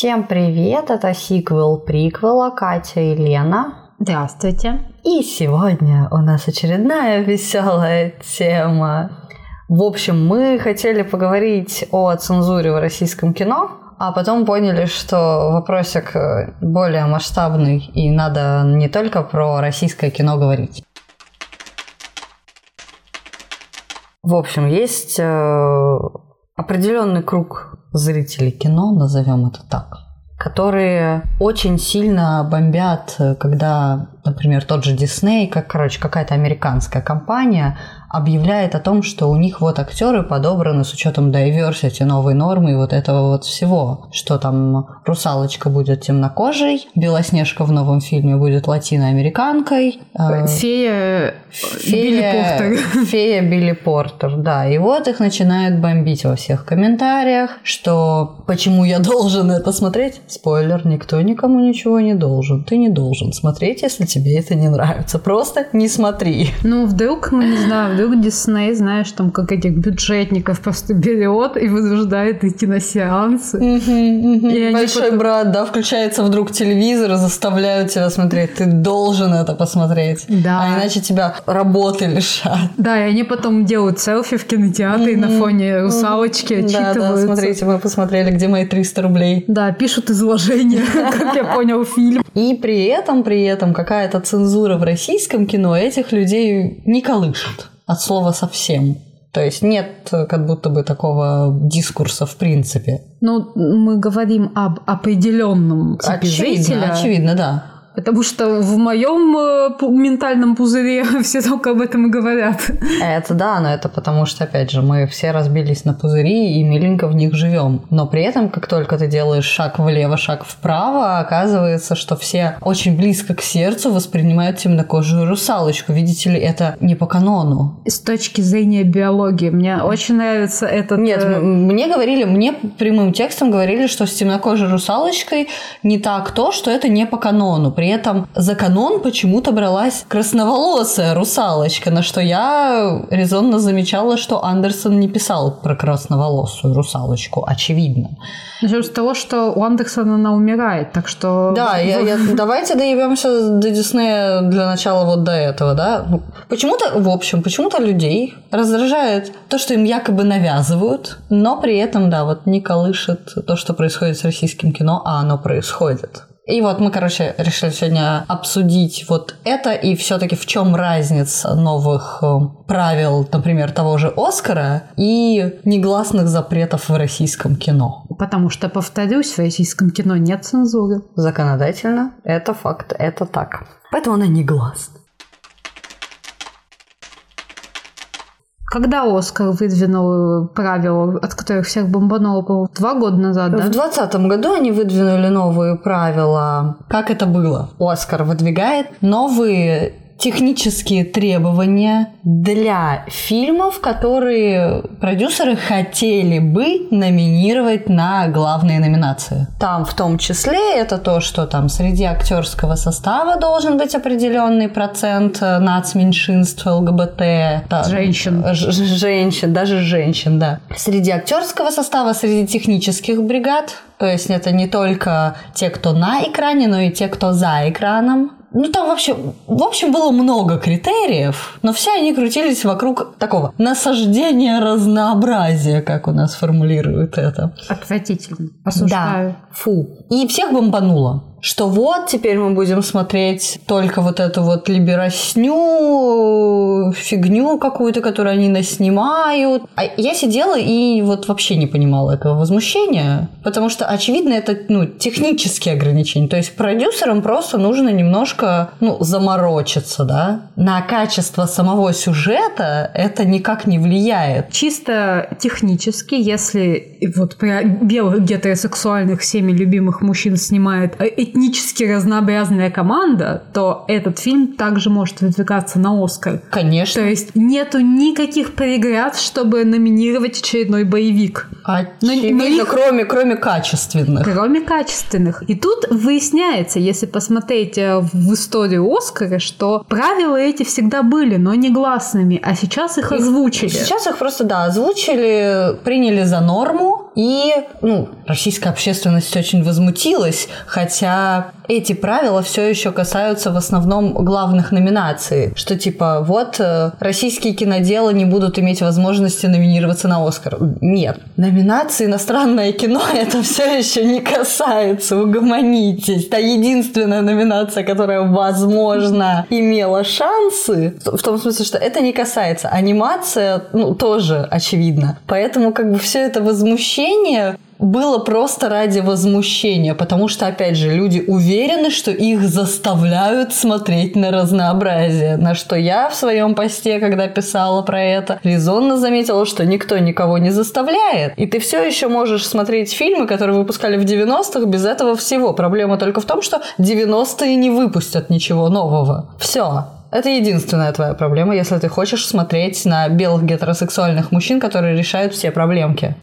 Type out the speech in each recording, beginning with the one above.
Всем привет, это сиквел приквела Катя и Лена. Здравствуйте. И сегодня у нас очередная веселая тема. В общем, мы хотели поговорить о цензуре в российском кино, а потом поняли, что вопросик более масштабный, и надо не только про российское кино говорить. В общем, есть э, определенный круг зрителей кино, назовем это так, которые очень сильно бомбят, когда, например, тот же Дисней, как, короче, какая-то американская компания объявляет о том, что у них вот актеры подобраны с учетом diversity, новой нормы и вот этого вот всего, что там русалочка будет темнокожей, Белоснежка в новом фильме будет латиноамериканкой, э, фея, фея Билли Портер. Фея Билли Портер, да. И вот их начинают бомбить во всех комментариях, что почему я должен это смотреть? Спойлер, никто никому ничего не должен. Ты не должен смотреть, если тебе это не нравится. Просто не смотри. Ну, вдруг, мы не знаю, вдруг Дисней, знаешь, там как этих бюджетников просто берет и вынуждает идти на сеансы. Большой потом... брат, да, включается вдруг телевизор и заставляют тебя смотреть. Ты должен это посмотреть. Да. А иначе тебя работы лишат. Да, и они потом делают селфи в кинотеатре на фоне русалочки, отчитываются. Да, да, смотрите, мы посмотрели, где мои 300 рублей. Да, пишут изложение, как я понял, фильм. И при этом, при этом какая-то цензура в российском кино этих людей не колышет от слова совсем. То есть нет как будто бы такого дискурса в принципе. Ну, мы говорим об определенном типе очевидно, зрителя. Очевидно, да. Потому что в моем э, ментальном пузыре все только об этом и говорят. Это да, но это потому что, опять же, мы все разбились на пузыри и миленько в них живем. Но при этом, как только ты делаешь шаг влево, шаг вправо, оказывается, что все очень близко к сердцу воспринимают темнокожую русалочку. Видите ли, это не по канону. С точки зрения биологии. Мне очень нравится этот... Нет, э, мне говорили, мне прямым текстом говорили, что с темнокожей русалочкой не так то, что это не по канону при этом за канон почему-то бралась красноволосая русалочка, на что я резонно замечала, что Андерсон не писал про красноволосую русалочку, очевидно. Начнем с того, что у Андерсона она умирает, так что... Да, я, я, давайте доебемся до Диснея для начала вот до этого, да? Ну, почему-то, в общем, почему-то людей раздражает то, что им якобы навязывают, но при этом, да, вот не колышет то, что происходит с российским кино, а оно происходит. И вот мы, короче, решили сегодня обсудить вот это и все-таки в чем разница новых э, правил, например, того же Оскара и негласных запретов в российском кино. Потому что, повторюсь, в российском кино нет цензуры. Законодательно это факт, это так. Поэтому она негласна. Когда Оскар выдвинул правила, от которых всех бомбануло, по два года назад, да? В двадцатом году они выдвинули новые правила. Как это было? Оскар выдвигает новые технические требования для фильмов, которые продюсеры хотели бы номинировать на главные номинации. Там в том числе это то, что там среди актерского состава должен быть определенный процент э, нацменьшинств ЛГБТ. Да, женщин. Женщин, даже женщин, да. Среди актерского состава, среди технических бригад. То есть это не только те, кто на экране, но и те, кто за экраном. Ну, там вообще, в общем, было много критериев, но все они крутились вокруг такого насаждения разнообразия, как у нас формулируют это. Отвратительно. Осуждаю. Да. Фу. И всех бомбануло что вот теперь мы будем смотреть только вот эту вот либеросню, фигню какую-то, которую они наснимают. А я сидела и вот вообще не понимала этого возмущения, потому что, очевидно, это ну, технические ограничения. То есть продюсерам просто нужно немножко ну, заморочиться, да. На качество самого сюжета это никак не влияет. Чисто технически, если вот про белых гетеросексуальных всеми любимых мужчин снимает этнически разнообразная команда, то этот фильм также может выдвигаться на Оскар. Конечно. То есть нету никаких преград, чтобы номинировать очередной боевик. Очевидно, но, но их... кроме, кроме качественных. Кроме качественных. И тут выясняется, если посмотреть э, в историю Оскара, что правила эти всегда были, но негласными, а сейчас их озвучили. Сейчас их просто, да, озвучили, приняли за норму, и, ну, российская общественность очень возмутилась, хотя эти правила все еще касаются в основном главных номинаций, что типа вот э, российские киноделы не будут иметь возможности номинироваться на Оскар. Нет, номинации иностранное кино это все еще не касается, угомонитесь. Та единственная номинация, которая, возможно, имела шансы, в том смысле, что это не касается. Анимация, ну, тоже очевидно. Поэтому как бы все это возмущение было просто ради возмущения, потому что, опять же, люди уверены, что их заставляют смотреть на разнообразие. На что я в своем посте, когда писала про это, резонно заметила, что никто никого не заставляет. И ты все еще можешь смотреть фильмы, которые выпускали в 90-х без этого всего. Проблема только в том, что 90-е не выпустят ничего нового. Все. Это единственная твоя проблема, если ты хочешь смотреть на белых гетеросексуальных мужчин, которые решают все проблемки.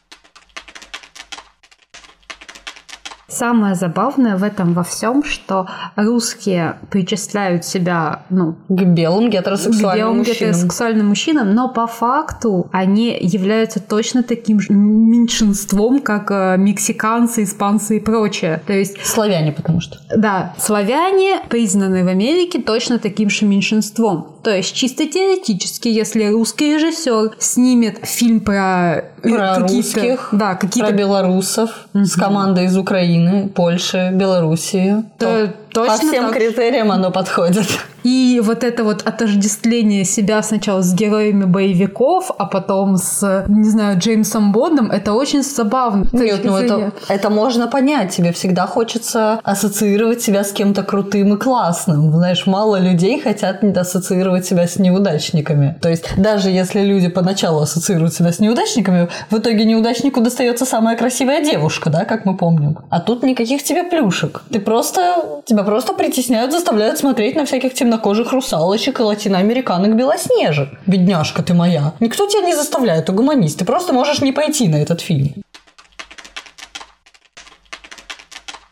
Самое забавное в этом во всем, что русские причисляют себя, ну, к белым гетеросексуальным к белым мужчинам. гетеросексуальным мужчинам, но по факту они являются точно таким же меньшинством, как э, мексиканцы, испанцы и прочее. То есть Славяне, потому что. да, славяне признаны в Америке точно таким же меньшинством. То есть чисто теоретически, если русский режиссер снимет фильм про, э, Про какие-то- русских, да, какие-то Про белорусов с командой из Украины, Польши, Белоруссии. То по точно всем так. критериям оно подходит. И вот это вот отождествление себя сначала с героями боевиков, а потом с, не знаю, Джеймсом Бондом, это очень забавно. Нет, ну это, это можно понять. Тебе всегда хочется ассоциировать себя с кем-то крутым и классным. Знаешь, мало людей хотят ассоциировать себя с неудачниками. То есть даже если люди поначалу ассоциируют себя с неудачниками, в итоге неудачнику достается самая красивая девушка, да, как мы помним. А тут никаких тебе плюшек. Ты просто, тебя просто притесняют, заставляют смотреть на всяких темнокожих русалочек и латиноамериканок белоснежек. Бедняжка ты моя. Никто тебя не заставляет, угомонись. Ты просто можешь не пойти на этот фильм.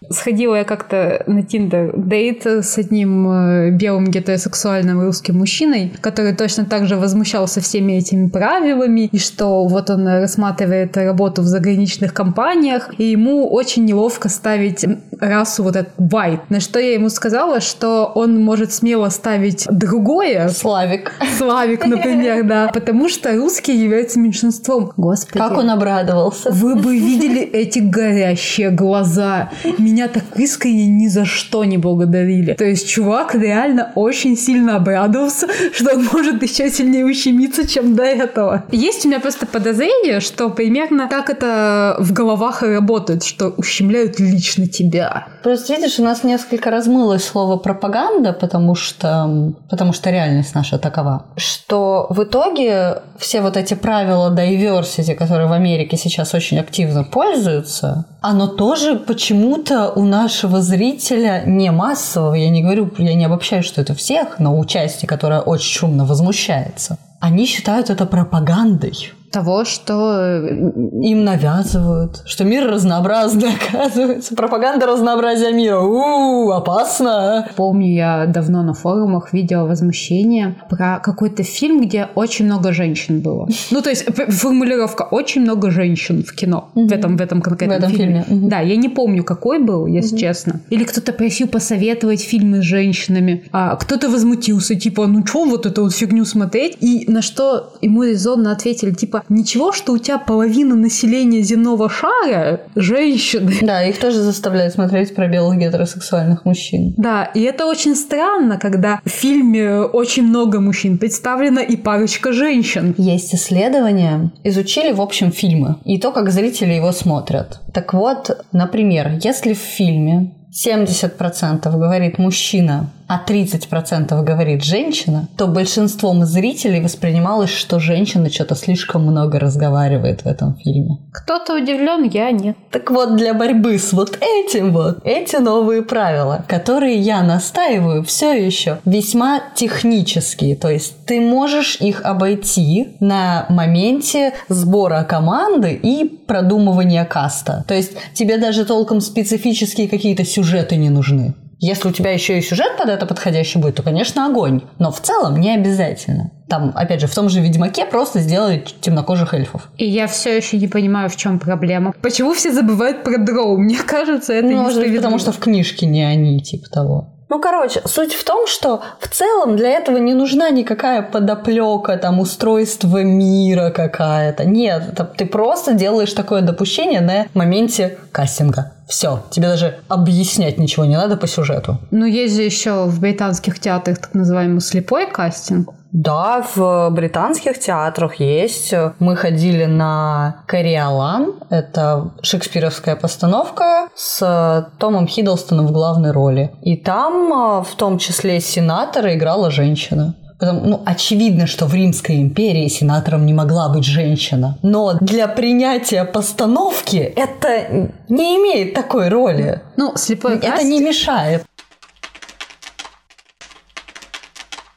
Сходила я как-то на Тиндер дейт с одним э, белым гетеросексуальным русским мужчиной, который точно так же возмущался всеми этими правилами, и что вот он рассматривает работу в заграничных компаниях, и ему очень неловко ставить расу вот этот white. На что я ему сказала, что он может смело ставить другое, Славик. Славик, например, да, потому что русские являются меньшинством. Господи. Как он обрадовался. Вы бы видели эти горящие глаза. Меня так искренне ни за что не благодарили. То есть чувак реально очень сильно обрадовался, что он может еще сильнее ущемиться, чем до этого. Есть у меня просто подозрение, что примерно так это в головах и работает, что ущемляют лично тебя. Просто видишь, у нас несколько размылось слово пропаганда, потому что, потому что реальность наша такова, что в итоге все вот эти правила diversity, которые в Америке сейчас очень активно пользуются, оно тоже почему-то у нашего зрителя не массового, я не говорю, я не обобщаю, что это всех, но у части, которая очень шумно возмущается, они считают это пропагандой. Того, что Им навязывают, что мир разнообразный, оказывается. Пропаганда разнообразия мира. У, опасно. Помню, я давно на форумах видела возмущение про какой-то фильм, где очень много женщин было. Ну, то есть формулировка «очень много женщин в кино» в этом, в этом конкретном В этом фильме. фильме. Да, я не помню, какой был, если честно. Или кто-то просил посоветовать фильмы с женщинами, а кто-то возмутился, типа, ну чё вот эту вот фигню смотреть? И на что ему резонно ответили, типа, ничего, что у тебя половина населения земного шара женщины. Да, их тоже заставляют смотреть про белых гетеросексуальных мужчин. Да, и это очень странно, когда в фильме очень много мужчин представлено и парочка женщин. Есть исследования, изучили, в общем, фильмы и то, как зрители его смотрят. Так вот, например, если в фильме 70% говорит мужчина, а 30% говорит женщина, то большинством зрителей воспринималось, что женщина что-то слишком много разговаривает в этом фильме. Кто-то удивлен, я нет. Так вот, для борьбы с вот этим вот, эти новые правила, которые я настаиваю, все еще весьма технические. То есть ты можешь их обойти на моменте сбора команды и продумывания каста. То есть тебе даже толком специфические какие-то сюжеты не нужны. Если у тебя еще и сюжет под это подходящий будет, то, конечно, огонь. Но в целом не обязательно. Там, опять же, в том же Ведьмаке просто сделали темнокожих эльфов. И я все еще не понимаю, в чем проблема. Почему все забывают про дроу? Мне кажется, это ну, Может быть, потому что в книжке не они, типа того. Ну, короче, суть в том, что в целом для этого не нужна никакая подоплека, там, устройство мира какая-то. Нет, это, ты просто делаешь такое допущение на моменте кастинга. Все, тебе даже объяснять ничего не надо по сюжету. Ну, есть же еще в британских театрах так называемый слепой кастинг. Да, в британских театрах есть. Мы ходили на Кориолан. Это шекспировская постановка с Томом Хиддлстоном в главной роли. И там а, в том числе сенатора играла женщина. Потому, ну, очевидно, что в Римской империи сенатором не могла быть женщина. Но для принятия постановки это не имеет такой роли. Ну, слепой Это не мешает.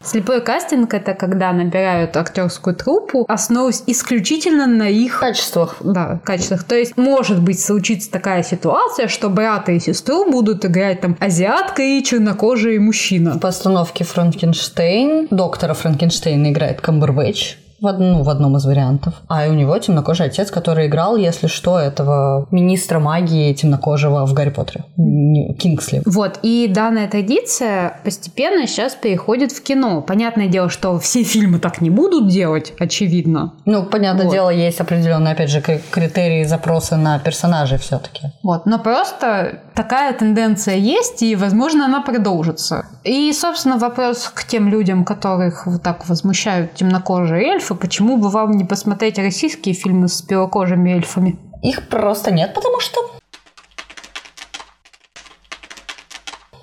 Слепой кастинг это когда набирают актерскую труппу, основываясь исключительно на их качествах. Да, качествах. То есть может быть случится такая ситуация, что брата и сестру будут играть там азиатка и чернокожий мужчина. В постановке Франкенштейн доктора Франкенштейна играет Камбербэтч в, ну, в одном из вариантов. А у него темнокожий отец, который играл, если что, этого министра магии темнокожего в Гарри Поттере. Кингсли. Вот, и данная традиция постепенно сейчас переходит в кино. Понятное дело, что все фильмы так не будут делать, очевидно. Ну, понятное вот. дело, есть определенные, опять же, критерии запроса на персонажей все-таки. Вот, но просто такая тенденция есть, и, возможно, она продолжится. И, собственно, вопрос к тем людям, которых вот так возмущают темнокожие эльфы, эльфы, почему бы вам не посмотреть российские фильмы с белокожими эльфами? Их просто нет, потому что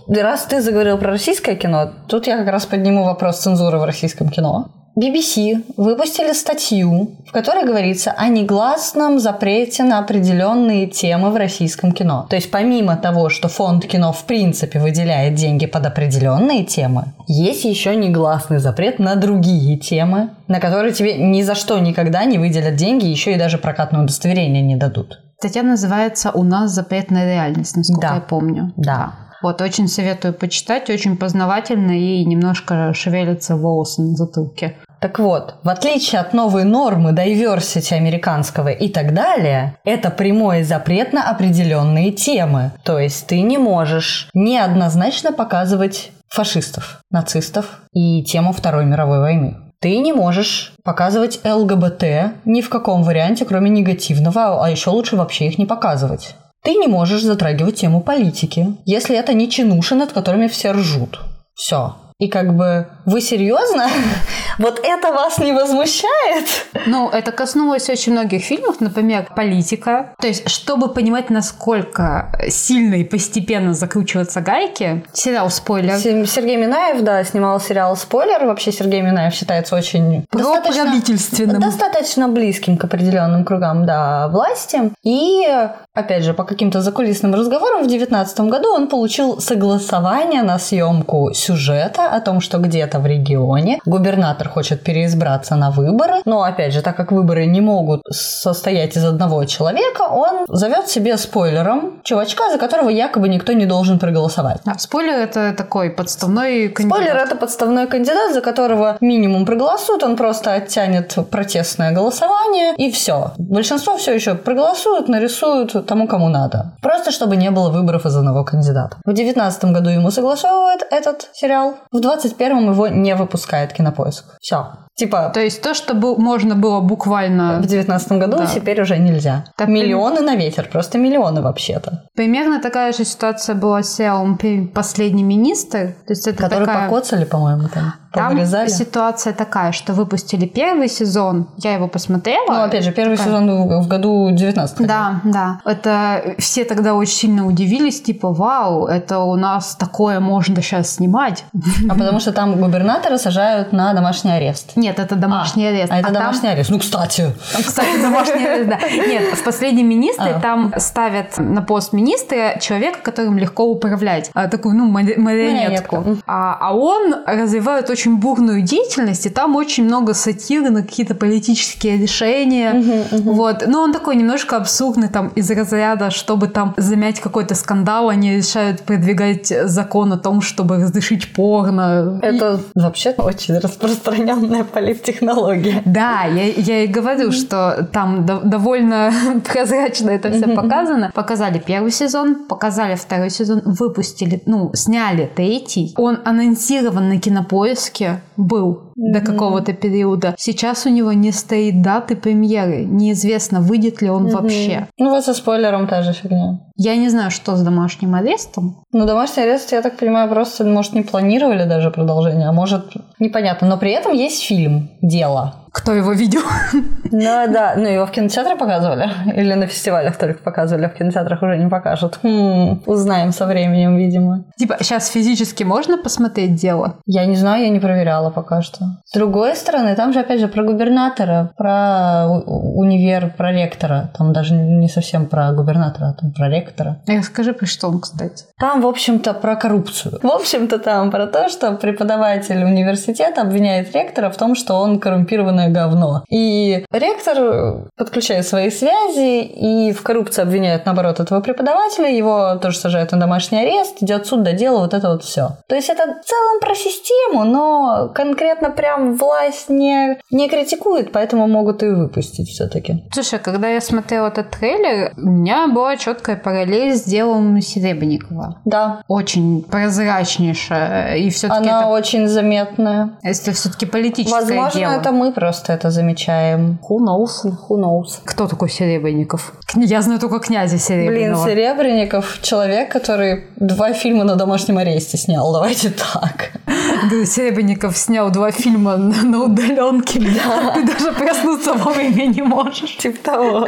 Раз ты заговорил про российское кино, тут я как раз подниму вопрос цензуры в российском кино. BBC выпустили статью, в которой говорится о негласном запрете на определенные темы в российском кино. То есть помимо того, что фонд кино в принципе выделяет деньги под определенные темы, есть еще негласный запрет на другие темы, на которые тебе ни за что никогда не выделят деньги, еще и даже прокатное удостоверение не дадут. Статья называется «У нас запретная реальность», насколько да. я помню. Да. Вот, очень советую почитать, очень познавательно и немножко шевелятся волосы на затылке. Так вот, в отличие от новой нормы diversity американского и так далее, это прямой запрет на определенные темы. То есть ты не можешь неоднозначно показывать фашистов, нацистов и тему Второй мировой войны. Ты не можешь показывать ЛГБТ ни в каком варианте, кроме негативного, а еще лучше вообще их не показывать. Ты не можешь затрагивать тему политики, если это не чинуши, над которыми все ржут. Все. И как бы вы серьезно? Вот это вас не возмущает? Ну, это коснулось очень многих фильмов, например, «Политика». То есть, чтобы понимать, насколько сильно и постепенно закручиваются гайки, сериал «Спойлер». Сергей Минаев, да, снимал сериал «Спойлер». Вообще Сергей Минаев считается очень... Достаточно, достаточно близким к определенным кругам, да, власти. И, опять же, по каким-то закулисным разговорам в 2019 году он получил согласование на съемку сюжета о том, что где-то в регионе губернатор хочет переизбраться на выборы, но, опять же, так как выборы не могут состоять из одного человека, он зовет себе спойлером чувачка, за которого якобы никто не должен проголосовать. А спойлер это такой подставной кандидат? Спойлер это подставной кандидат, за которого минимум проголосуют, он просто оттянет протестное голосование, и все. Большинство все еще проголосуют, нарисуют тому, кому надо. Просто чтобы не было выборов из одного кандидата. В 2019 году ему согласовывают этот сериал. В 21-м его не выпускает Кинопоиск. Все. Типа... То есть то, что был, можно было буквально... В девятнадцатом году, да. теперь уже нельзя. Так, миллионы при... на ветер, просто миллионы вообще-то. Примерно такая же ситуация была с сериалом «Последний министр». То есть это Который такая... покоцали, по-моему, там. Там ситуация такая, что выпустили первый сезон, я его посмотрела. Ну, опять же, первый такая... сезон в году 19 Да, да. Это все тогда очень сильно удивились, типа, вау, это у нас такое можно сейчас снимать. А потому что там губернатора сажают на домашний арест. Нет, это домашний а, арест. А это а домашний там... арест. Ну, кстати. Там, кстати, домашний арест, да. Нет, в «Последнем министре» а. там ставят на пост министра человека, которым легко управлять. А, такую, ну, марионетку. А, а он развивает очень бурную деятельность, и там очень много сатиры на какие-то политические решения. Угу, угу. Вот. Но он такой немножко абсурдный, там, из разряда, чтобы там замять какой-то скандал, они решают продвигать закон о том, чтобы разрешить порно. Это и... вообще очень распространенная политтехнология. Да, я, я и говорю, что там до, довольно прозрачно это все показано. Показали первый сезон, показали второй сезон, выпустили, ну, сняли третий. Он анонсирован на кинопоиске был до какого-то периода. Сейчас у него не стоит даты премьеры. Неизвестно, выйдет ли он вообще. Ну вот со спойлером та же фигня. Я не знаю, что с домашним арестом. Ну, домашний арест, я так понимаю, просто, может, не планировали даже продолжение, а может, непонятно. Но при этом есть фильм «Дело», кто его видел. Ну да, ну его в кинотеатре показывали? Или на фестивалях только показывали, а в кинотеатрах уже не покажут? Хм, узнаем со временем, видимо. Типа, сейчас физически можно посмотреть дело? Я не знаю, я не проверяла пока что. С другой стороны, там же опять же про губернатора, про универ, про ректора. Там даже не совсем про губернатора, а там про ректора. А скажи, про что он, кстати? Там, в общем-то, про коррупцию. В общем-то, там про то, что преподаватель университета обвиняет ректора в том, что он коррумпированный полное говно. И ректор подключает свои связи и в коррупции обвиняет, наоборот, этого преподавателя, его тоже сажают на домашний арест, идет суд до дела, вот это вот все. То есть это в целом про систему, но конкретно прям власть не, не критикует, поэтому могут и выпустить все-таки. Слушай, когда я смотрела этот трейлер, у меня была четкая параллель с делом Серебренникова. Да. Очень прозрачнейшая. И все-таки Она это... очень заметная. Это все-таки политическое Возможно, дело. это мы просто просто это замечаем. Who knows? Who knows? Кто такой Серебренников? Я знаю только князя Серебренникова. Блин, Серебренников — человек, который два фильма на домашнем аресте снял. Давайте так. Серебренников снял два фильма на удаленке. Да. Ты даже проснуться вовремя не можешь. Типа того.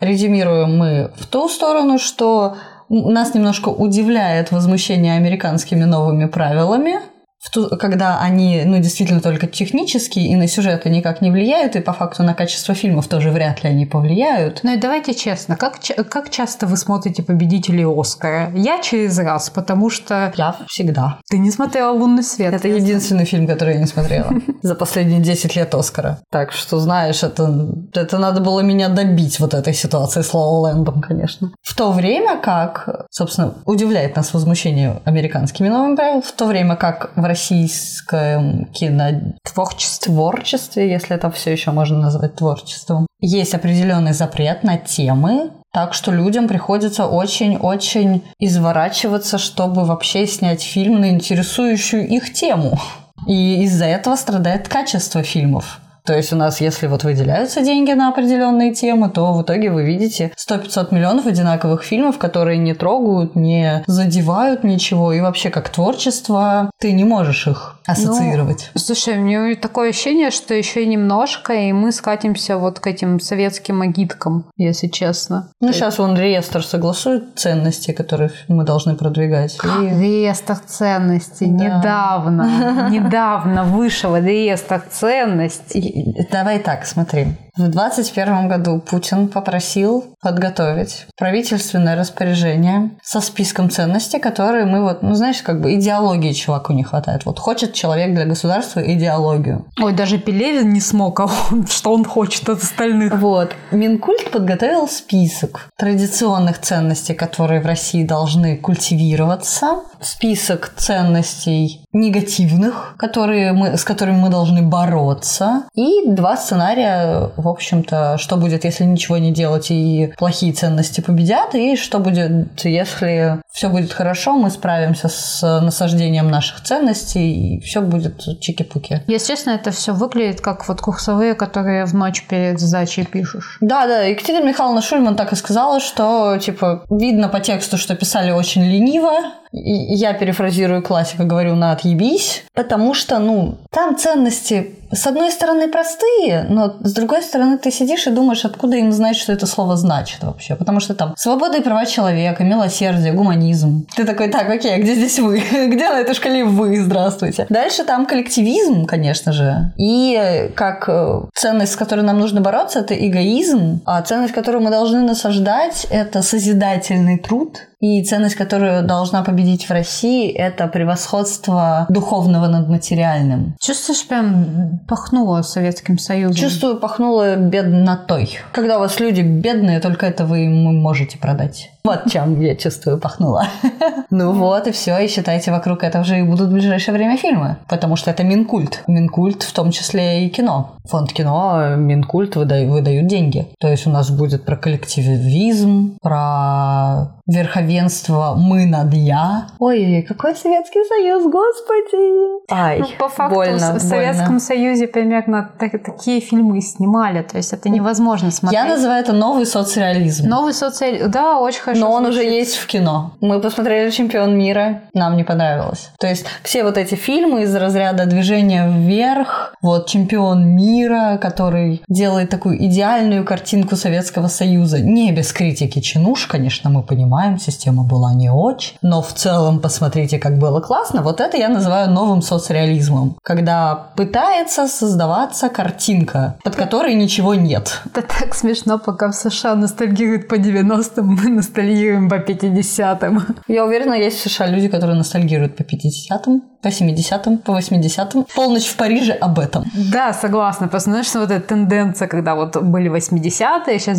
Резюмируем мы в ту сторону, что нас немножко удивляет возмущение американскими новыми правилами, в ту, когда они, ну, действительно только технические и на сюжеты никак не влияют, и по факту на качество фильмов тоже вряд ли они повлияют. Ну и давайте честно, как, как часто вы смотрите победителей Оскара? Я через раз, потому что... Я всегда. Ты не смотрела «Лунный свет»? Это единственный фильм, который я не смотрела за последние 10 лет Оскара. Так что, знаешь, это, это надо было меня добить вот этой ситуации с Лоу Лэндом, конечно. В то время как, собственно, удивляет нас возмущение американскими новыми правилами, в то время как в российском кинотворчестве, творчестве, если это все еще можно назвать творчеством, есть определенный запрет на темы, так что людям приходится очень-очень изворачиваться, чтобы вообще снять фильм на интересующую их тему. И из-за этого страдает качество фильмов. То есть у нас, если вот выделяются деньги на определенные темы, то в итоге вы видите 100-500 миллионов одинаковых фильмов, которые не трогают, не задевают ничего. И вообще как творчество ты не можешь их ассоциировать. Ну, слушай, у меня такое ощущение, что еще немножко, и мы скатимся вот к этим советским агиткам, если честно. Ну, сейчас он реестр согласует ценности, которые мы должны продвигать. И... Реестр ценностей. Да. Недавно, недавно вышел реестр ценностей. Давай так, смотри. В 2021 году Путин попросил подготовить правительственное распоряжение со списком ценностей, которые мы вот, ну знаешь, как бы идеологии чуваку не хватает. Вот хочет человек для государства идеологию. Ой, даже Пелевин не смог, а он, что он хочет от остальных. Вот. Минкульт подготовил список традиционных ценностей, которые в России должны культивироваться. Список ценностей негативных, которые мы, с которыми мы должны бороться. И два сценария в общем-то, что будет, если ничего не делать и плохие ценности победят, и что будет, если все будет хорошо, мы справимся с насаждением наших ценностей, и все будет чики-пуки. Если честно, это все выглядит как вот курсовые, которые в ночь перед сдачей пишешь. Да, да, Екатерина Михайловна Шульман так и сказала, что, типа, видно по тексту, что писали очень лениво, я перефразирую классика, говорю на отъебись, потому что, ну, там ценности с одной стороны, простые, но с другой стороны, ты сидишь и думаешь, откуда им знать, что это слово значит вообще. Потому что там свобода и права человека, милосердие, гуманизм. Ты такой, так, окей, а где здесь вы? где на этой шкале вы? Здравствуйте. Дальше там коллективизм, конечно же. И как э, ценность, с которой нам нужно бороться, это эгоизм. А ценность, которую мы должны насаждать, это созидательный труд. И ценность, которую должна победить в России, это превосходство духовного над материальным. Чувствуешь, прям пахнуло Советским Союзом? Чувствую, пахнуло беднотой. Когда у вас люди бедные, только это вы им можете продать. Вот чем я чувствую пахнуло. Ну вот и все, и считайте, вокруг этого же и будут в ближайшее время фильмы. Потому что это Минкульт. Минкульт в том числе и кино. Фонд кино, Минкульт выдают, выдают деньги. То есть у нас будет про коллективизм, про верховенство мы над я. Ой, какой Советский Союз, господи! Ай, ну, по факту больно, в Советском больно. Союзе примерно так, такие фильмы снимали, то есть это невозможно смотреть. Я называю это новый соцреализм. Новый соцреализм, да, очень хорошо. Но он уже есть в кино. Мы посмотрели «Чемпион мира», нам не понравилось. То есть все вот эти фильмы из разряда движения вверх, вот «Чемпион мира», который делает такую идеальную картинку Советского Союза, не без критики чинуш, конечно, мы понимаем, понимаем, система была не очень, но в целом посмотрите, как было классно. Вот это я называю новым соцреализмом, когда пытается создаваться картинка, под которой ничего нет. Это так смешно, пока в США ностальгируют по 90-м, мы ностальгируем по 50-м. Я уверена, есть в США люди, которые ностальгируют по 50-м, по 70-м, по 80-м. Полночь в Париже об этом. Да, согласна. Просто знаешь, вот эта тенденция, когда вот были 80-е, сейчас,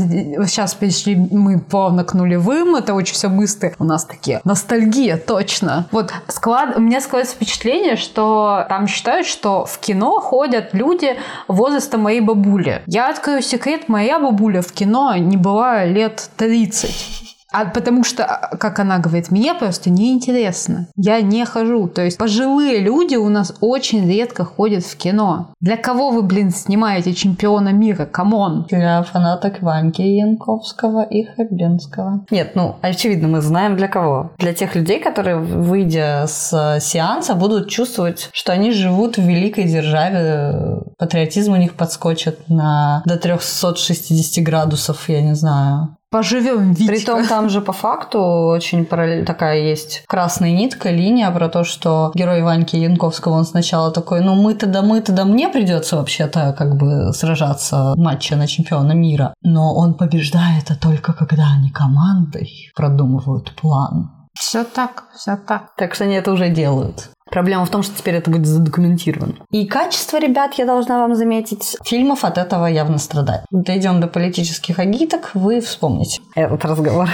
сейчас перешли мы плавно к нулевым, это очень все быстро. У нас такие ностальгия, точно. Вот склад... у меня складывается впечатление, что там считают, что в кино ходят люди возраста моей бабули. Я открою секрет, моя бабуля в кино не была лет 30. А потому что, а, как она говорит, мне просто неинтересно. Я не хожу. То есть пожилые люди у нас очень редко ходят в кино. Для кого вы, блин, снимаете чемпиона мира? Come on. Для фанаток Ваньки Янковского и Хабенского. Нет, ну, очевидно, мы знаем для кого. Для тех людей, которые, выйдя с сеанса, будут чувствовать, что они живут в великой державе. Патриотизм у них подскочит на до 360 градусов, я не знаю поживем Витька. Притом там же по факту очень параллель такая есть красная нитка, линия про то, что герой Ваньки Янковского, он сначала такой, ну мы-то да мы-то да мне придется вообще-то как бы сражаться в матче на чемпиона мира. Но он побеждает, а только когда они командой продумывают план. Все так, все так. Так что они это уже делают. Проблема в том, что теперь это будет задокументировано. И качество, ребят, я должна вам заметить, фильмов от этого явно страдает. Дойдем до политических агиток, вы вспомните этот разговор.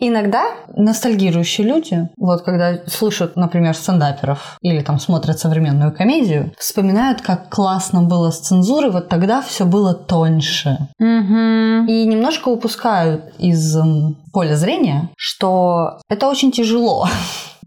Иногда ностальгирующие люди, вот когда слышат, например, стендаперов или там смотрят современную комедию, вспоминают, как классно было с цензурой, вот тогда все было тоньше. Угу. И немножко упускают из поля зрения, что это очень тяжело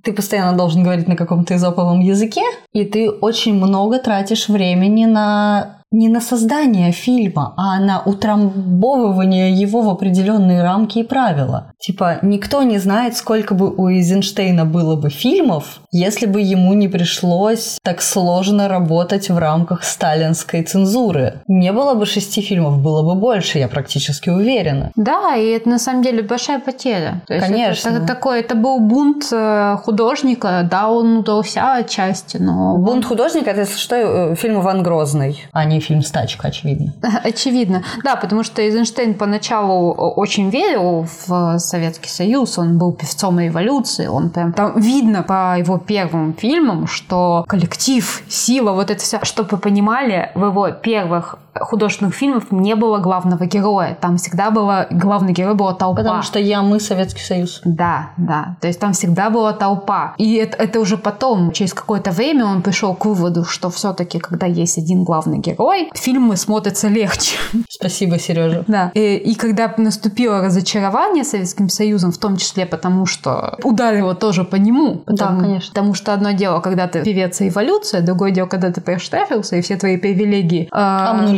ты постоянно должен говорить на каком-то изоповом языке, и ты очень много тратишь времени на не на создание фильма, а на утрамбовывание его в определенные рамки и правила. Типа, никто не знает, сколько бы у Эйзенштейна было бы фильмов, если бы ему не пришлось так сложно работать в рамках сталинской цензуры. Не было бы шести фильмов, было бы больше, я практически уверена. Да, и это на самом деле большая потеря. То есть Конечно. Это, это, такой, это был бунт э, художника, да, он удался отчасти, но... Бунт художника, это, если что, э, фильм Иван Грозный, а не фильм «Стачка», очевидно. Очевидно. Да, потому что Эйзенштейн поначалу очень верил в Советский Союз, он был певцом революции, он прям... Там видно по его первым фильмам, что коллектив, сила, вот это все. Чтобы вы понимали, в его первых художественных фильмов не было главного героя. Там всегда было... Главный герой была толпа. Потому что я, мы, Советский Союз. Да, да. То есть там всегда была толпа. И это, это уже потом, через какое-то время он пришел к выводу, что все-таки, когда есть один главный герой, фильмы смотрятся легче. Спасибо, Сережа. Да. И, и когда наступило разочарование Советским Союзом, в том числе потому, что ударило тоже по нему. Потому, да, конечно. Потому что одно дело, когда ты певец и эволюция, другое дело, когда ты проштрафился, и все твои привилегии э,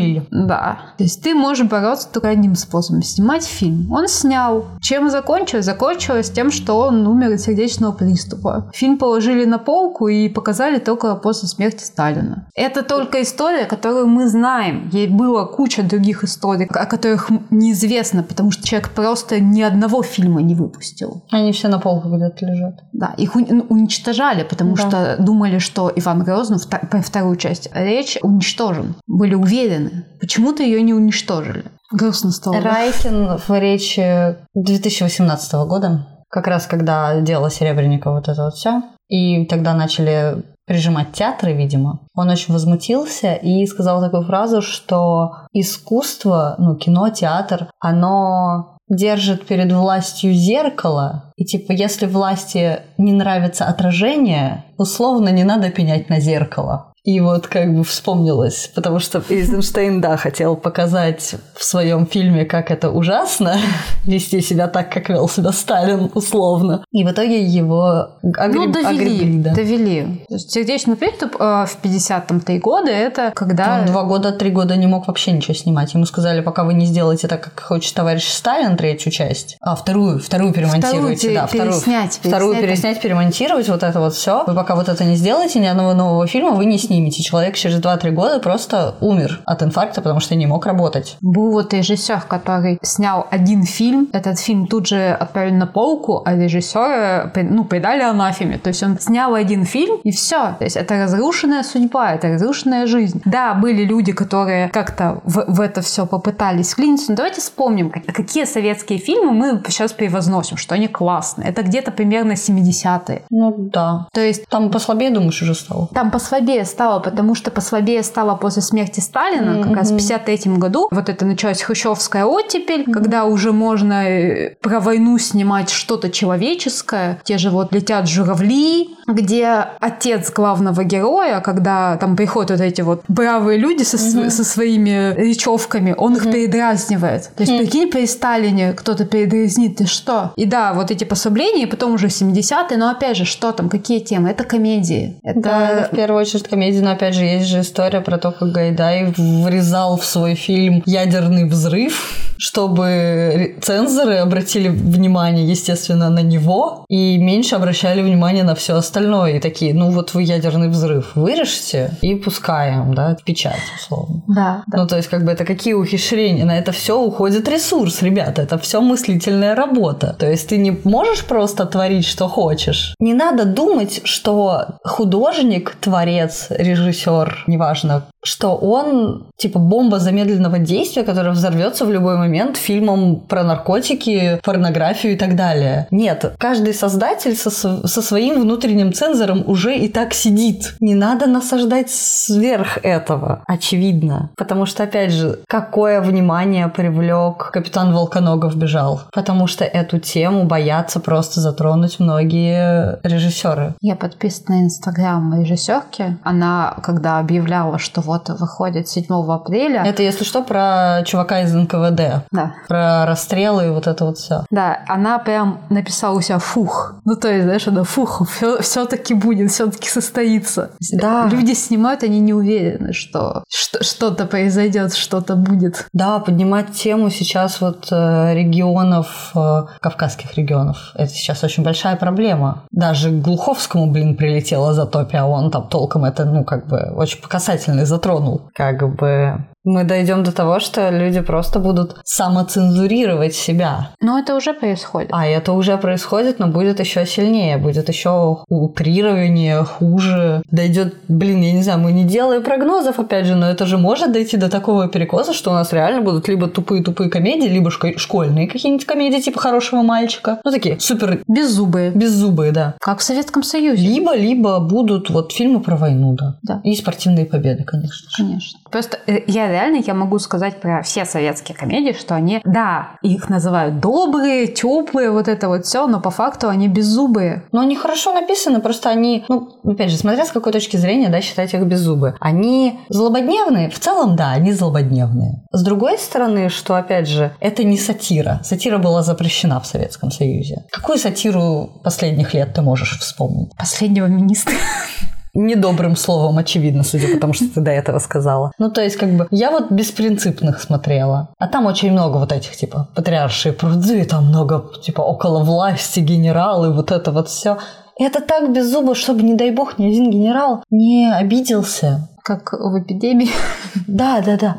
пыль. Да. То есть ты можешь бороться только одним способом. Снимать фильм. Он снял. Чем закончилось? Закончилось тем, что он умер от сердечного приступа. Фильм положили на полку и показали только после смерти Сталина. Это только история, которую мы знаем. Ей было куча других историй, о которых неизвестно, потому что человек просто ни одного фильма не выпустил. Они все на полках где-то лежат. Да, их ну, уничтожали, потому да. что думали, что Иван Грозный, про вторую часть речь, уничтожен. Были уверены. Почему-то ее не уничтожили. Грустно стало. Райкин в речи 2018 года, как раз когда дело Серебренникова вот это вот все, и тогда начали прижимать театры, видимо, он очень возмутился и сказал такую фразу, что искусство, ну, кино, театр, оно держит перед властью зеркало, и типа, если власти не нравится отражение, условно не надо пенять на зеркало. И вот как бы вспомнилось, потому что Эйзенштейн, да, хотел показать в своем фильме, как это ужасно, вести себя так, как вел себя Сталин, условно. И в итоге его огреб... ну, довели, огребли. Да. довели. Сердечный приступ э, в 50-м-то годы это когда... Он два года, три года не мог вообще ничего снимать. Ему сказали, пока вы не сделаете так, как хочет товарищ Сталин, третью часть, а вторую, вторую перемонтируете. Вторую да, вторую, переснять, вторую переснять, перемонтировать, вот это вот все. Вы пока вот это не сделаете, ни одного нового фильма вы не снимете снимете. Человек через 2-3 года просто умер от инфаркта, потому что не мог работать. Был вот режиссер, который снял один фильм. Этот фильм тут же отправили на полку, а режиссера ну, предали анафеме. То есть он снял один фильм, и все. То есть это разрушенная судьба, это разрушенная жизнь. Да, были люди, которые как-то в, в это все попытались вклиниться. Но давайте вспомним, какие советские фильмы мы сейчас превозносим, что они классные. Это где-то примерно 70-е. Ну да. То есть... Там послабее, думаешь, уже стало? Там послабее стало, потому что послабее стало после смерти Сталина, mm-hmm. как раз в 1953 году. Вот это началась хрущевская оттепель, mm-hmm. когда уже можно э, про войну снимать что-то человеческое. Те же вот «Летят журавли», где отец главного героя, когда там приходят вот эти вот бравые люди со, mm-hmm. со своими речевками, он mm-hmm. их передразнивает. То есть, mm-hmm. прикинь, при Сталине кто-то передразнит, ты что? И да, вот эти послабления, и потом уже 70-е, но опять же, что там, какие темы? Это комедии. Это... Да, в первую очередь комедии, но опять же, есть же история про то, как Гайдай врезал в свой фильм ядерный взрыв, чтобы цензоры обратили внимание, естественно, на него и меньше обращали внимание на все остальное. И такие, ну вот вы ядерный взрыв вырежьте и пускаем, да, в печать, условно. Да, да. Ну, то есть, как бы это какие ухищрения? На это все уходит ресурс, ребята. Это все мыслительная работа. То есть, ты не можешь просто творить, что хочешь. Не надо думать, что художник, творец, режиссер неважно, что он типа бомба замедленного действия, которая взорвется в любой момент фильмом про наркотики, порнографию и так далее. Нет, каждый создатель со, со своим внутренним цензором уже и так сидит. Не надо насаждать сверх этого, очевидно. Потому что, опять же, какое внимание привлек капитан Волконогов бежал? Потому что эту тему боятся просто затронуть многие режиссеры. Я подписана на инстаграм режиссерки. Она, когда объявляла, что вот вот выходит 7 апреля. Это, если что, про чувака из НКВД. Да. Про расстрелы и вот это вот все. Да, она прям написала у себя фух. Ну, то есть, знаешь, она фух, все-таки будет, все-таки состоится. Да. Люди снимают, они не уверены, что что-то произойдет, что-то будет. Да, поднимать тему сейчас вот э, регионов, э, кавказских регионов, это сейчас очень большая проблема. Даже Глуховскому, блин, прилетело за топи, а он там толком это, ну, как бы, очень показательный затронул затронул. Как бы мы дойдем до того, что люди просто будут самоцензурировать себя. Но это уже происходит. А это уже происходит, но будет еще сильнее, будет еще утрирование, хуже. Дойдет, блин, я не знаю, мы не делаем прогнозов, опять же, но это же может дойти до такого перекоса, что у нас реально будут либо тупые-тупые комедии, либо школьные какие-нибудь комедии типа хорошего мальчика. Ну, такие супер... Беззубые. Беззубые, да. Как в Советском Союзе. Либо, либо будут вот фильмы про войну, да. Да. И спортивные победы, конечно. Конечно. Просто э, я реально я могу сказать про все советские комедии, что они, да, их называют добрые, теплые, вот это вот все, но по факту они беззубые. Но они хорошо написаны, просто они, ну, опять же, смотря с какой точки зрения, да, считать их беззубые. Они злободневные, в целом, да, они злободневные. С другой стороны, что, опять же, это не сатира. Сатира была запрещена в Советском Союзе. Какую сатиру последних лет ты можешь вспомнить? Последнего министра. недобрым словом, очевидно, судя по тому, что ты до этого сказала. Ну, то есть, как бы, я вот беспринципных смотрела. А там очень много вот этих, типа, патриаршие пруды, там много, типа, около власти, генералы, вот это вот все. Это так без зуба, чтобы, не дай бог, ни один генерал не обиделся. Как в эпидемии. Да, да, да.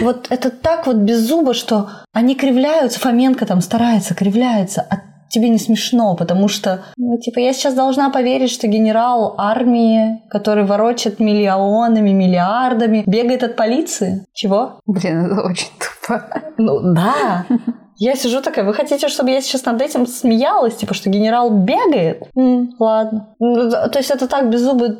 Вот это так вот без зуба, что они кривляются, Фоменко там старается, кривляется, а тебе не смешно, потому что, ну, типа, я сейчас должна поверить, что генерал армии, который ворочит миллионами, миллиардами, бегает от полиции. Чего? Блин, это очень тупо. Ну, да. Я сижу такая, вы хотите, чтобы я сейчас над этим смеялась, типа, что генерал бегает? М, ладно. Ну, то есть это так беззубо,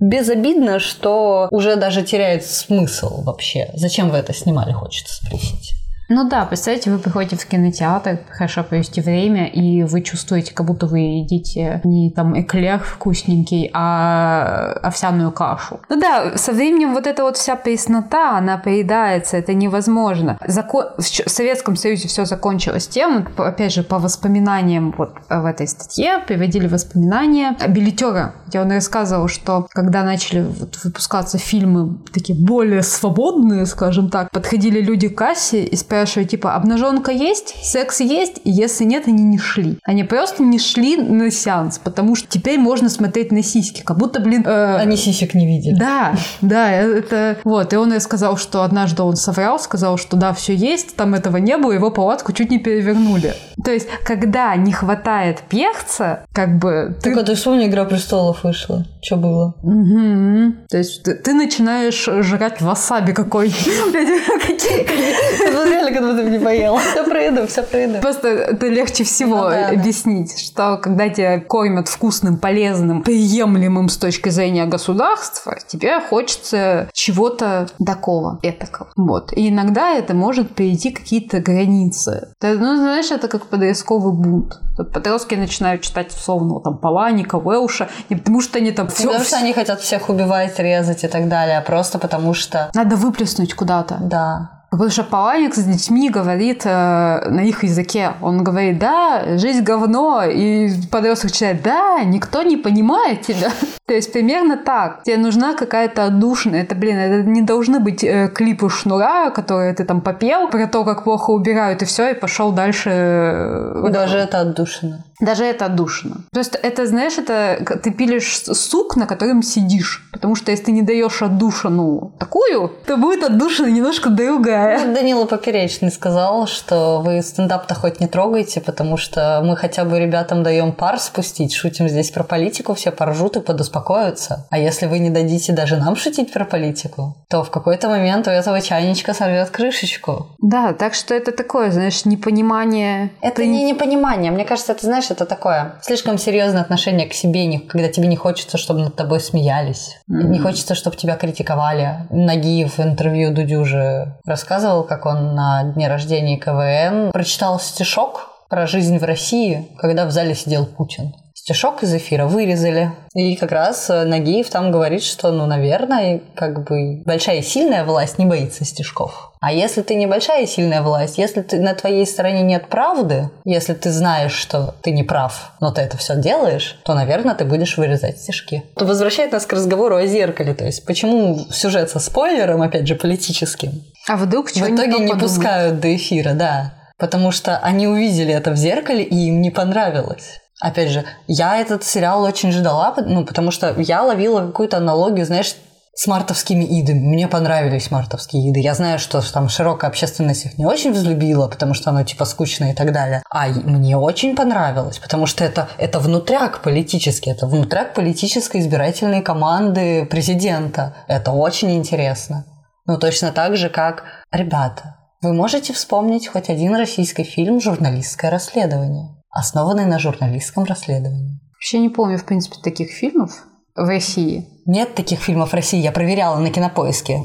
безобидно, что уже даже теряет смысл вообще. Зачем вы это снимали, хочется спросить. Ну да, представьте, вы приходите в кинотеатр, хорошо провести время, и вы чувствуете, как будто вы едите не там эклер вкусненький, а овсяную кашу. Ну да, со временем вот эта вот вся преснота, она поедается, это невозможно. Закон... В Советском Союзе все закончилось тем, опять же, по воспоминаниям вот в этой статье приводили воспоминания билетера, где он рассказывал, что когда начали вот выпускаться фильмы такие более свободные, скажем так, подходили люди к кассе и спрашивали, спрашиваю, типа, обнаженка есть, секс есть, и если нет, они не шли. Они просто не шли на сеанс, потому что теперь можно смотреть на сиськи, как будто, блин... Э... Они сисек не видели. Да, да, это... Вот, и он и сказал, что однажды он соврал, сказал, что да, все есть, там этого не было, его палатку чуть не перевернули. То есть, когда не хватает перца, как бы... Ты... Так, а ты вспомни, «Игра престолов» вышла. Что было? Угу. То есть, ты, ты начинаешь жрать васаби какой-нибудь. реально как будто не поела. Все про еду, все про еду. Просто это легче всего ну, да, объяснить, да. что когда тебя кормят вкусным, полезным, приемлемым с точки зрения государства, тебе хочется чего-то такого, этакого. Вот. И иногда это может перейти какие-то границы. Ты, ну, знаешь, это как подростковый бунт. Подростки начинают читать условно там Паланика, Уэлша, не потому что они там все... Не потому что они хотят всех убивать, резать и так далее, а просто потому что... Надо выплеснуть куда-то. Да. Потому что Паланик с детьми говорит э, на их языке. Он говорит, да, жизнь говно. И подросток читает, да, никто не понимает тебя. То есть примерно так. Тебе нужна какая-то отдушина. Это, блин, это не должны быть э, клипы шнура, которые ты там попел про то, как плохо убирают, и все, и пошел дальше. Э, Даже это отдушина. Даже это отдушина. То есть это, знаешь, это ты пилишь сук, на котором сидишь. Потому что если ты не даешь отдушину такую, то будет отдушина немножко другая. Вот Данила Поперечный сказал, что вы стендап-то хоть не трогаете, потому что мы хотя бы ребятам даем пар спустить, шутим здесь про политику, все поржут и подуспокоятся. А если вы не дадите даже нам шутить про политику, то в какой-то момент у этого чайничка сорвет крышечку. Да, так что это такое, знаешь, непонимание. Это Ты... не непонимание. Мне кажется, это, знаешь, знаешь, это такое слишком серьезное отношение к себе, когда тебе не хочется, чтобы над тобой смеялись, mm-hmm. не хочется, чтобы тебя критиковали. Нагиев в интервью Дудю уже рассказывал, как он на дне рождения КВН прочитал стишок про жизнь в России, когда в зале сидел Путин стишок из эфира вырезали. И как раз э, Нагиев там говорит, что, ну, наверное, как бы большая и сильная власть не боится стишков. А если ты небольшая и сильная власть, если ты, на твоей стороне нет правды, если ты знаешь, что ты не прав, но ты это все делаешь, то, наверное, ты будешь вырезать стишки. Это возвращает нас к разговору о зеркале. То есть, почему сюжет со спойлером, опять же, политическим, а вдруг в итоге не пускают до эфира, да. Потому что они увидели это в зеркале, и им не понравилось. Опять же, я этот сериал очень ждала, ну, потому что я ловила какую-то аналогию, знаешь, с мартовскими идами. Мне понравились мартовские иды. Я знаю, что там широкая общественность их не очень взлюбила, потому что оно типа скучное и так далее. А мне очень понравилось, потому что это, это внутряк политический, это внутряк политической избирательной команды президента. Это очень интересно. Ну, точно так же, как... Ребята, вы можете вспомнить хоть один российский фильм «Журналистское расследование»? Основанный на журналистском расследовании. Вообще не помню, в принципе, таких фильмов в России. Нет таких фильмов в России, я проверяла на кинопоиске.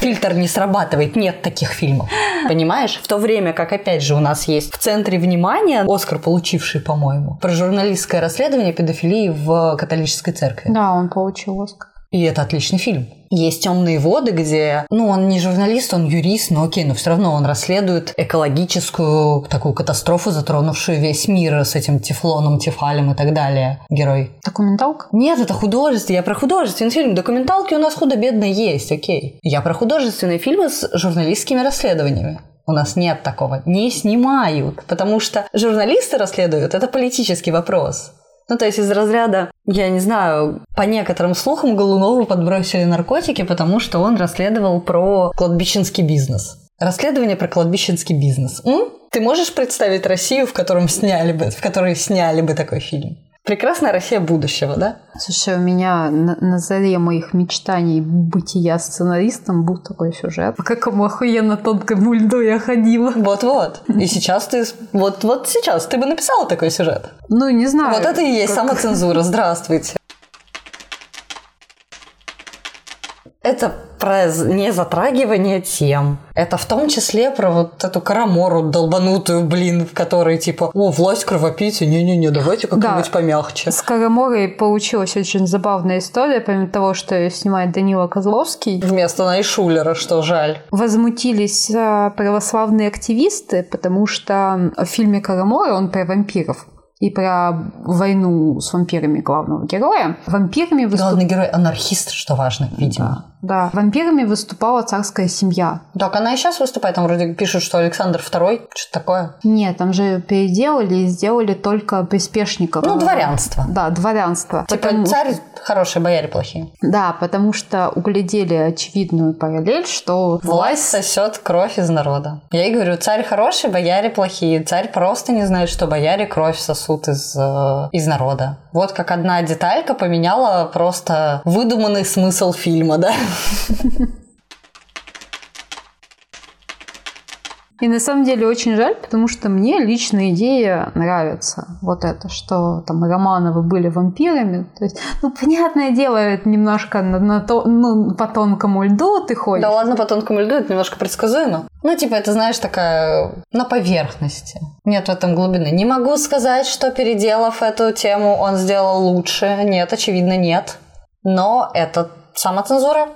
Фильтр не срабатывает, нет таких фильмов. Понимаешь? В то время как, опять же, у нас есть в центре внимания Оскар, получивший, по-моему, про журналистское расследование педофилии в католической церкви. Да, он получил Оскар. И это отличный фильм. Есть темные воды, где, ну, он не журналист, он юрист, но окей, но все равно он расследует экологическую такую катастрофу, затронувшую весь мир с этим тефлоном, тефалем и так далее. Герой. Документалка? Нет, это художественный. Я про художественный фильм. Документалки у нас худо-бедно есть, окей. Я про художественные фильмы с журналистскими расследованиями. У нас нет такого. Не снимают, потому что журналисты расследуют. Это политический вопрос. Ну, то есть из разряда, я не знаю, по некоторым слухам Голунову подбросили наркотики, потому что он расследовал про кладбищенский бизнес. Расследование про кладбищенский бизнес. М? Ты можешь представить Россию, в котором сняли бы, в которой сняли бы такой фильм? Прекрасная Россия будущего, да? Слушай, у меня на, на заре моих мечтаний бытия сценаристом был такой сюжет. По какому охуенно тонкому льду я ходила. Вот-вот. И сейчас ты... Вот, вот сейчас ты бы написала такой сюжет. Ну, не знаю. Вот это и есть как- самоцензура. Здравствуйте. Это про не затрагивание тем. Это в том числе про вот эту карамору долбанутую, блин, в которой типа, о, власть кровопийцы, не-не-не, давайте как-нибудь Да. помягче. С Караморой получилась очень забавная история, помимо того, что её снимает Данила Козловский. Вместо Найшулера, что жаль. Возмутились а, православные активисты, потому что в фильме Карамора он про вампиров и про войну с вампирами главного героя. Вампирами выступ- Главный герой анархист, что важно, видимо. Да, вампирами выступала царская семья. Так она и сейчас выступает, там вроде пишут, что Александр II, что-то такое. Нет, там же переделали и сделали только приспешников. Ну, дворянство. Да, дворянство. Типа Потому- царь хороший, бояре плохие. Да, потому что углядели очевидную параллель, что Власть сосет кровь из народа. Я и говорю, царь хороший, бояре плохие. Царь просто не знает, что бояре кровь сосут из, э, из народа. Вот как одна деталька поменяла просто выдуманный смысл фильма, да? И на самом деле очень жаль, потому что мне лично идея нравится. Вот это, что там Романовы были вампирами. То есть, ну, понятное дело, это немножко на, на то, ну, по тонкому льду ты ходишь. Да ладно, по тонкому льду это немножко предсказуемо. Ну, типа, это, знаешь, такая на поверхности. Нет в этом глубины. Не могу сказать, что переделав эту тему, он сделал лучше. Нет, очевидно, нет. Но это самоцензура.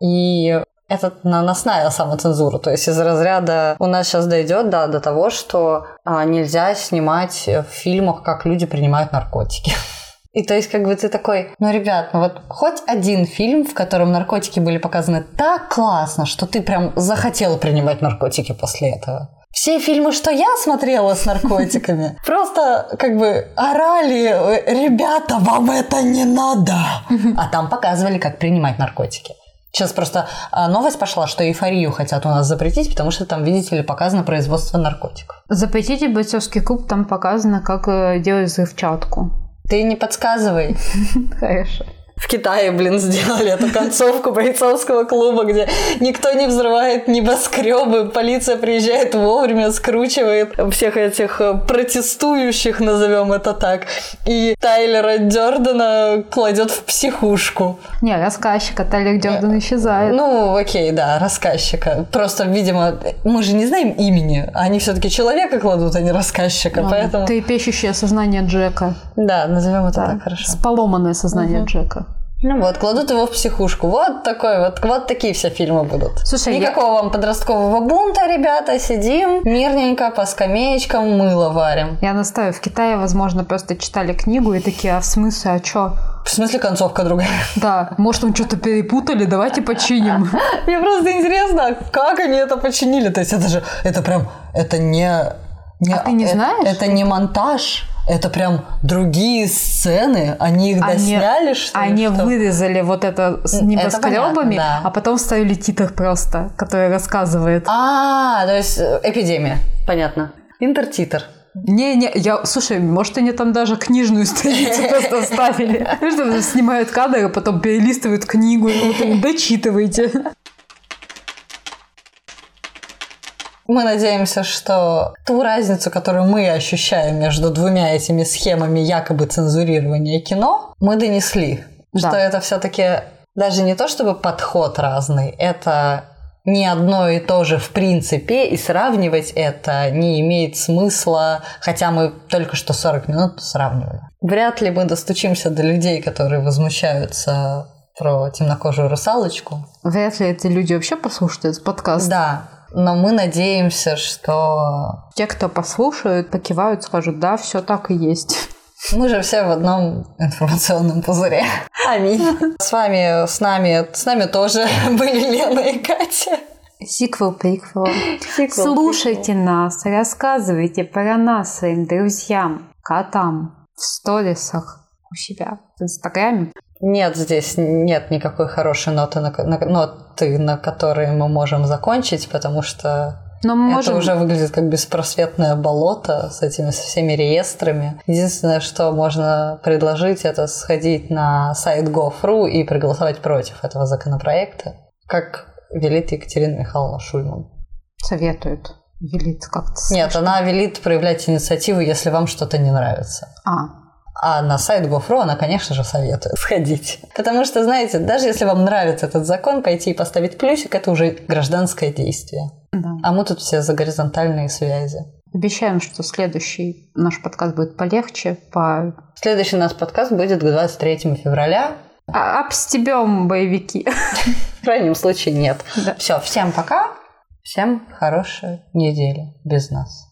И это наносная самоцензура. То есть из разряда у нас сейчас дойдет да, до того, что а, нельзя снимать в фильмах, как люди принимают наркотики. И то есть, как бы ты такой, ну, ребят, ну вот хоть один фильм, в котором наркотики были показаны так классно, что ты прям захотел принимать наркотики после этого. Все фильмы, что я смотрела с наркотиками, просто как бы орали, ребята, вам это не надо. А там показывали, как принимать наркотики. Сейчас просто а, новость пошла, что эйфорию хотят у нас запретить, потому что там, видите ли, показано производство наркотиков. Запретите бойцовский клуб, там показано, как э, делать взрывчатку. Ты не подсказывай. Хорошо. В Китае, блин, сделали эту концовку бойцовского клуба, где никто не взрывает небоскребы, полиция приезжает вовремя, скручивает всех этих э, протестующих, назовем это так, и Тайлера Дёрдена кладет в психушку. Не, рассказчика Тайлер Дёрден исчезает. Ну, окей, да, рассказчика. Просто, видимо, мы же не знаем имени, они все-таки человека кладут, а не рассказчика, Ладно. поэтому... Трепещущее сознание Джека. Да, назовем это Да, так, хорошо. Поломанное сознание Джека. Ну вот, кладут его в психушку. Вот такой вот, вот такие все фильмы будут. Слушай, я- Никакого вам подросткового бунта, ребята, сидим мирненько по скамеечкам мыло варим. Я настаиваю, в Китае, возможно, просто читали книгу и такие, а в смысле, а чё? В смысле концовка другая? Да, может, там что-то перепутали, давайте починим. Мне просто интересно, как они это починили. То есть это же, это прям, это не... не А ты не э- знаешь? Это не монтаж, это прям другие сцены. Они их Они- досняли, что ли? Они Что? вырезали вот это с Это небоскребами, понятно, да. а потом вставили титр просто, который рассказывает. А, то есть э, эпидемия. Понятно. Интертитр. Не-не, я, слушай, может, они там даже книжную страницу просто вставили. Снимают кадры, а потом перелистывают книгу, и вот им дочитывайте. Мы надеемся, что ту разницу, которую мы ощущаем между двумя этими схемами якобы цензурирования кино, мы донесли. Да. Что это все-таки даже не то, чтобы подход разный, это не одно и то же в принципе, и сравнивать это не имеет смысла, хотя мы только что 40 минут сравнивали. Вряд ли мы достучимся до людей, которые возмущаются про темнокожую русалочку. Вряд ли эти люди вообще послушают этот подкаст. Да, но мы надеемся, что... Те, кто послушают, покивают, скажут, да, все так и есть. Мы же все в одном информационном пузыре. Аминь. С вами, с нами, с нами тоже были Лена и Катя. Сиквел, приквел. Слушайте нас, рассказывайте про нас своим друзьям, котам в сторисах у себя в Инстаграме. Нет, здесь нет никакой хорошей ноты, на, на, ноты, на которые мы можем закончить, потому что Но мы это можем... уже выглядит как беспросветное болото с этими со всеми реестрами. Единственное, что можно предложить, это сходить на сайт gov.ru и проголосовать против этого законопроекта, как велит Екатерина Михайловна Шульман. Советуют. Велит как-то. Нет, она велит проявлять инициативу, если вам что-то не нравится. А, А на сайт Gov.ru она, конечно же, советует сходить. Потому что, знаете, даже если вам нравится этот закон, пойти и поставить плюсик, это уже гражданское действие. да. А мы тут все за горизонтальные связи. Обещаем, что следующий наш подкаст будет полегче, по... Следующий наш подкаст будет к 23 февраля. А, обстебем боевики. В крайнем случае нет. Да. Все, всем пока. Всем хорошей недели без нас.